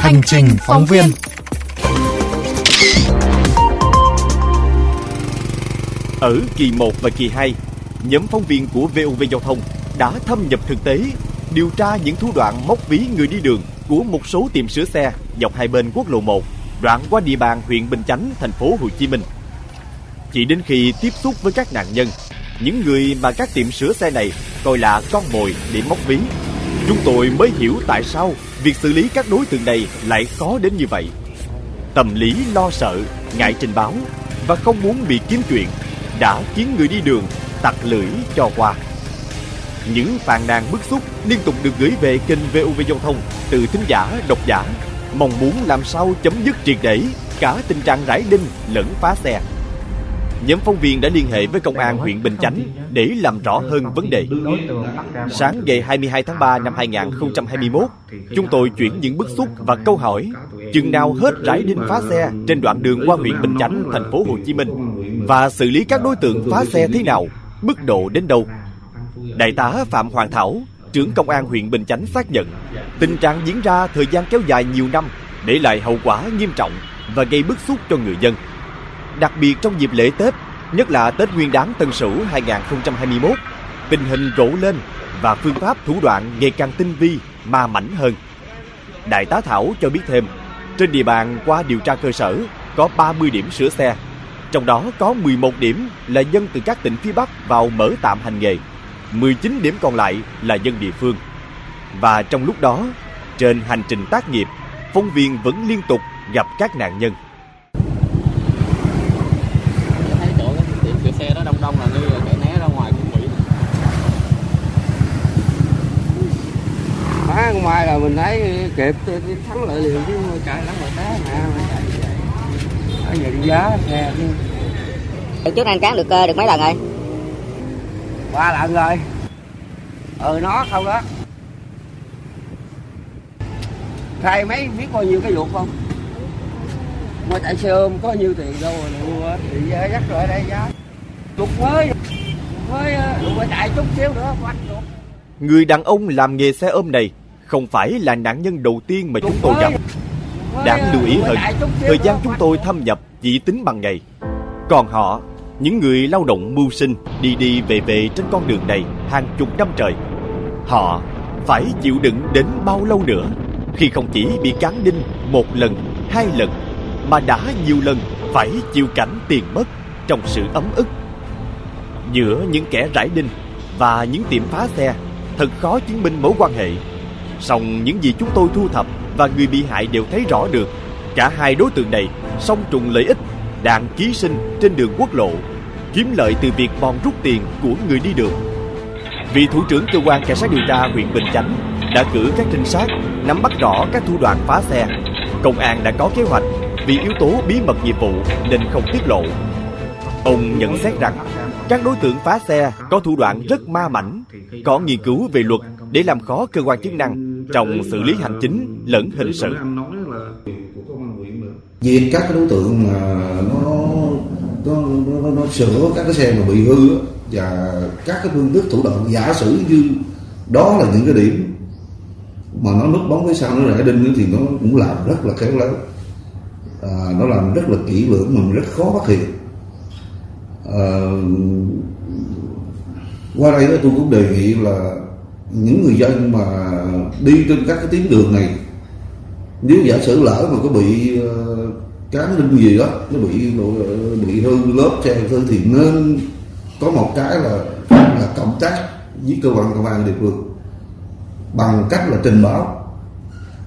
Hành trình phóng viên Ở kỳ 1 và kỳ 2, nhóm phóng viên của VOV Giao thông đã thâm nhập thực tế, điều tra những thủ đoạn móc ví người đi đường của một số tiệm sửa xe dọc hai bên quốc lộ 1, đoạn qua địa bàn huyện Bình Chánh, thành phố Hồ Chí Minh. Chỉ đến khi tiếp xúc với các nạn nhân, những người mà các tiệm sửa xe này coi là con mồi để móc ví, chúng tôi mới hiểu tại sao việc xử lý các đối tượng này lại khó đến như vậy. Tâm lý lo sợ, ngại trình báo và không muốn bị kiếm chuyện đã khiến người đi đường tặc lưỡi cho qua. Những phàn nàn bức xúc liên tục được gửi về kênh VOV Giao thông từ thính giả, độc giả, mong muốn làm sao chấm dứt triệt để cả tình trạng rải đinh lẫn phá xe. Nhóm phóng viên đã liên hệ với công an huyện Bình Chánh để làm rõ hơn vấn đề. Sáng ngày 22 tháng 3 năm 2021, chúng tôi chuyển những bức xúc và câu hỏi chừng nào hết rải đinh phá xe trên đoạn đường qua huyện Bình Chánh, thành phố Hồ Chí Minh và xử lý các đối tượng phá xe thế nào, mức độ đến đâu. Đại tá Phạm Hoàng Thảo, trưởng công an huyện Bình Chánh xác nhận tình trạng diễn ra thời gian kéo dài nhiều năm để lại hậu quả nghiêm trọng và gây bức xúc cho người dân. Đặc biệt trong dịp lễ Tết, nhất là Tết Nguyên đán Tân Sửu 2021, tình hình rộ lên và phương pháp thủ đoạn ngày càng tinh vi, ma mảnh hơn. Đại tá Thảo cho biết thêm, trên địa bàn qua điều tra cơ sở có 30 điểm sửa xe, trong đó có 11 điểm là dân từ các tỉnh phía Bắc vào mở tạm hành nghề, 19 điểm còn lại là dân địa phương. Và trong lúc đó, trên hành trình tác nghiệp, phóng viên vẫn liên tục gặp các nạn nhân. thấy chỗ cái tiệm sửa xe đó đông đông là như là chạy né ra ngoài cũng bị Má ngoài là mình thấy kịp thắng lại liền chứ chạy lắm rồi té mà mà chạy vậy. Ở giờ đi giá xe chứ. Trước anh cán được ờ, được mấy lần rồi? Ba lần rồi. Ừ nó không đó. Thầy mấy biết bao nhiêu cái ruột không? Mà chạy xe ôm có nhiêu tiền đâu mà mua thì dắt rồi đây giá. Chục mới mới đủ phải chạy chút xíu nữa quanh. Người đàn ông làm nghề xe ôm này không phải là nạn nhân đầu tiên mà chúng tôi gặp. Đáng lưu ý hơn, thời gian chúng tôi thâm nhập chỉ tính bằng ngày. Còn họ, những người lao động mưu sinh đi đi về về trên con đường này hàng chục năm trời. Họ phải chịu đựng đến bao lâu nữa khi không chỉ bị cán đinh một lần, hai lần mà đã nhiều lần phải chịu cảnh tiền mất trong sự ấm ức. Giữa những kẻ rải đinh và những tiệm phá xe thật khó chứng minh mối quan hệ. Song những gì chúng tôi thu thập và người bị hại đều thấy rõ được, cả hai đối tượng này song trùng lợi ích, đang ký sinh trên đường quốc lộ, kiếm lợi từ việc bòn rút tiền của người đi đường. Vị thủ trưởng cơ quan cảnh sát điều tra huyện Bình Chánh đã cử các trinh sát nắm bắt rõ các thủ đoạn phá xe. Công an đã có kế hoạch vì yếu tố bí mật nghiệp vụ nên không tiết lộ. Ông nhận xét rằng các đối tượng phá xe có thủ đoạn rất ma mảnh, có nghiên cứu về luật để làm khó cơ quan chức năng trong xử lý hành chính lẫn hình sự. Diệt các cái đối tượng mà nó nó, nó, nó, nó sửa các cái xe mà bị hư và các cái phương thức thủ đoạn giả sử như đó là những cái điểm mà nó núp bóng phía sau nó rải đinh thì nó cũng làm rất là khéo léo à, nó làm rất là kỹ lưỡng mà mình rất khó phát hiện à, qua đây tôi cũng đề nghị là những người dân mà đi trên các cái tuyến đường này, nếu giả sử lỡ mà có bị ờ, cán đinh gì đó, nó bị ờ, bị hư lớp xe hư thì nên có một cái là là cộng tác với cơ quan công an địa phương bằng cách là trình báo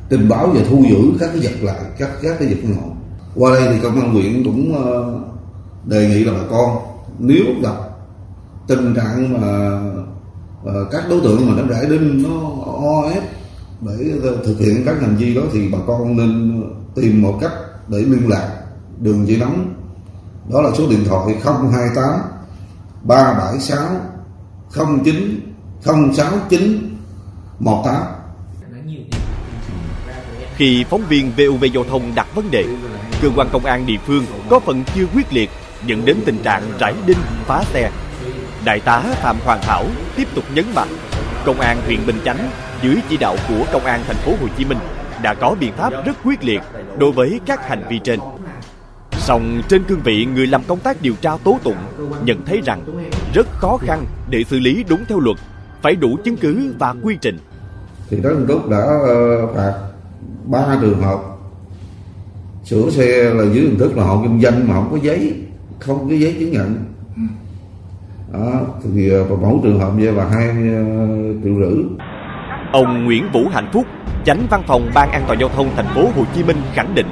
trình báo và thu giữ các cái vật lại các các cái vật ngộ. Qua đây thì công an huyện cũng ờ, đề nghị là bà con, nếu gặp tình trạng mà các đối tượng mà nó rải đinh nó o ép để thực hiện các hành vi đó thì bà con nên tìm một cách để liên lạc đường dây nóng đó là số điện thoại 028 376 09 069 18 Khi phóng viên VOV Giao thông đặt vấn đề, cơ quan công an địa phương có phần chưa quyết liệt dẫn đến tình trạng rải đinh phá xe. Đại tá Phạm Hoàng Thảo tiếp tục nhấn mạnh, công an huyện Bình Chánh dưới chỉ đạo của công an thành phố Hồ Chí Minh đã có biện pháp rất quyết liệt đối với các hành vi trên. Song trên cương vị người làm công tác điều tra tố tụng nhận thấy rằng rất khó khăn để xử lý đúng theo luật, phải đủ chứng cứ và quy trình. Thì đó Trúc đã ờ, phạt ba trường hợp sửa xe là dưới hình thức là hộ kinh doanh mà không có giấy, không có giấy chứng nhận. Đó, thì mỗi trường hợp vậy là hai uh, triệu rưỡi. Ông Nguyễn Vũ Hạnh Phúc, Chánh Văn phòng Ban An toàn giao thông thành phố Hồ Chí Minh khẳng định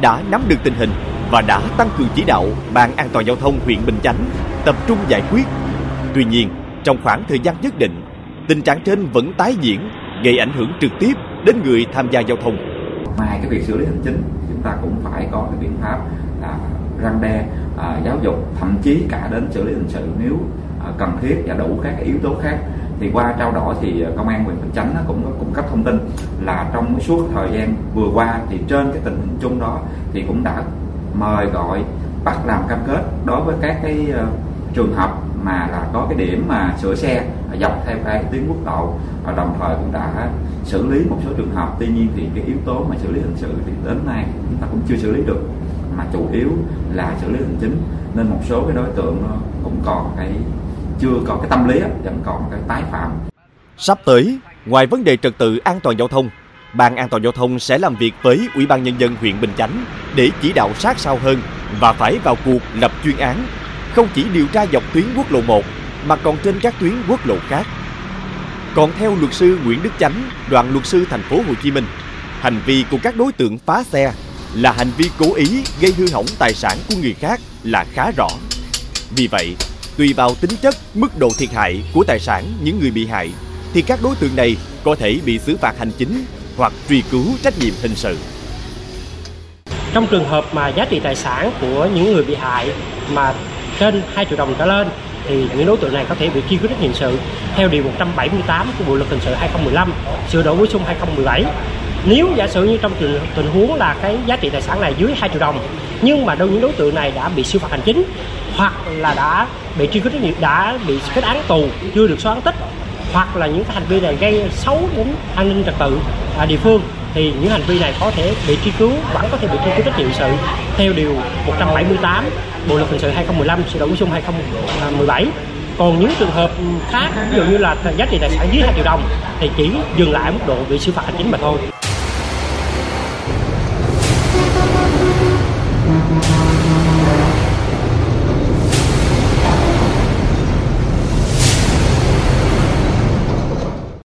đã nắm được tình hình và đã tăng cường chỉ đạo Ban An toàn giao thông huyện Bình Chánh tập trung giải quyết. Tuy nhiên, trong khoảng thời gian nhất định, tình trạng trên vẫn tái diễn, gây ảnh hưởng trực tiếp đến người tham gia giao thông. Ngoài cái việc xử lý hành chính, chúng ta cũng phải có cái biện pháp là răng đe, à, giáo dục, thậm chí cả đến xử lý hình sự nếu à, À, cần thiết và đủ các yếu tố khác. Thì qua trao đổi thì à, công an huyện Bình Chánh cũng có cung cấp thông tin là trong suốt thời gian vừa qua thì trên cái tình hình chung đó thì cũng đã mời gọi, bắt làm cam kết đối với các cái à, trường hợp mà là có cái điểm mà sửa xe dọc theo cái tuyến quốc lộ. Và đồng thời cũng đã xử lý một số trường hợp. Tuy nhiên thì cái yếu tố mà xử lý hình sự thì đến nay chúng ta cũng chưa xử lý được. Mà chủ yếu là xử lý hành chính nên một số cái đối tượng nó cũng còn cái chưa có cái tâm lý vẫn còn cái tái phạm sắp tới ngoài vấn đề trật tự an toàn giao thông Ban An toàn giao thông sẽ làm việc với Ủy ban nhân dân huyện Bình Chánh để chỉ đạo sát sao hơn và phải vào cuộc lập chuyên án, không chỉ điều tra dọc tuyến quốc lộ 1 mà còn trên các tuyến quốc lộ khác. Còn theo luật sư Nguyễn Đức Chánh, đoàn luật sư thành phố Hồ Chí Minh, hành vi của các đối tượng phá xe là hành vi cố ý gây hư hỏng tài sản của người khác là khá rõ. Vì vậy, tùy vào tính chất, mức độ thiệt hại của tài sản những người bị hại thì các đối tượng này có thể bị xử phạt hành chính hoặc truy cứu trách nhiệm hình sự. Trong trường hợp mà giá trị tài sản của những người bị hại mà trên 2 triệu đồng trở lên thì những đối tượng này có thể bị truy cứu trách nhiệm hình sự theo điều 178 của Bộ luật hình sự 2015 sửa đổi bổ sung 2017. Nếu giả sử như trong trường tình huống là cái giá trị tài sản này dưới 2 triệu đồng nhưng mà đâu những đối tượng này đã bị xử phạt hành chính hoặc là đã bị truy cứu trách nhiệm đã bị kết án tù chưa được xóa án tích hoặc là những hành vi này gây xấu đến an ninh trật tự à, địa phương thì những hành vi này có thể bị truy cứu vẫn có thể bị truy cứu trách nhiệm sự theo điều 178 Bộ luật hình sự 2015 sửa đổi bổ sung 2017 còn những trường hợp khác ví dụ như là giá trị tài sản dưới 2 triệu đồng thì chỉ dừng lại mức độ bị xử phạt hành chính mà thôi.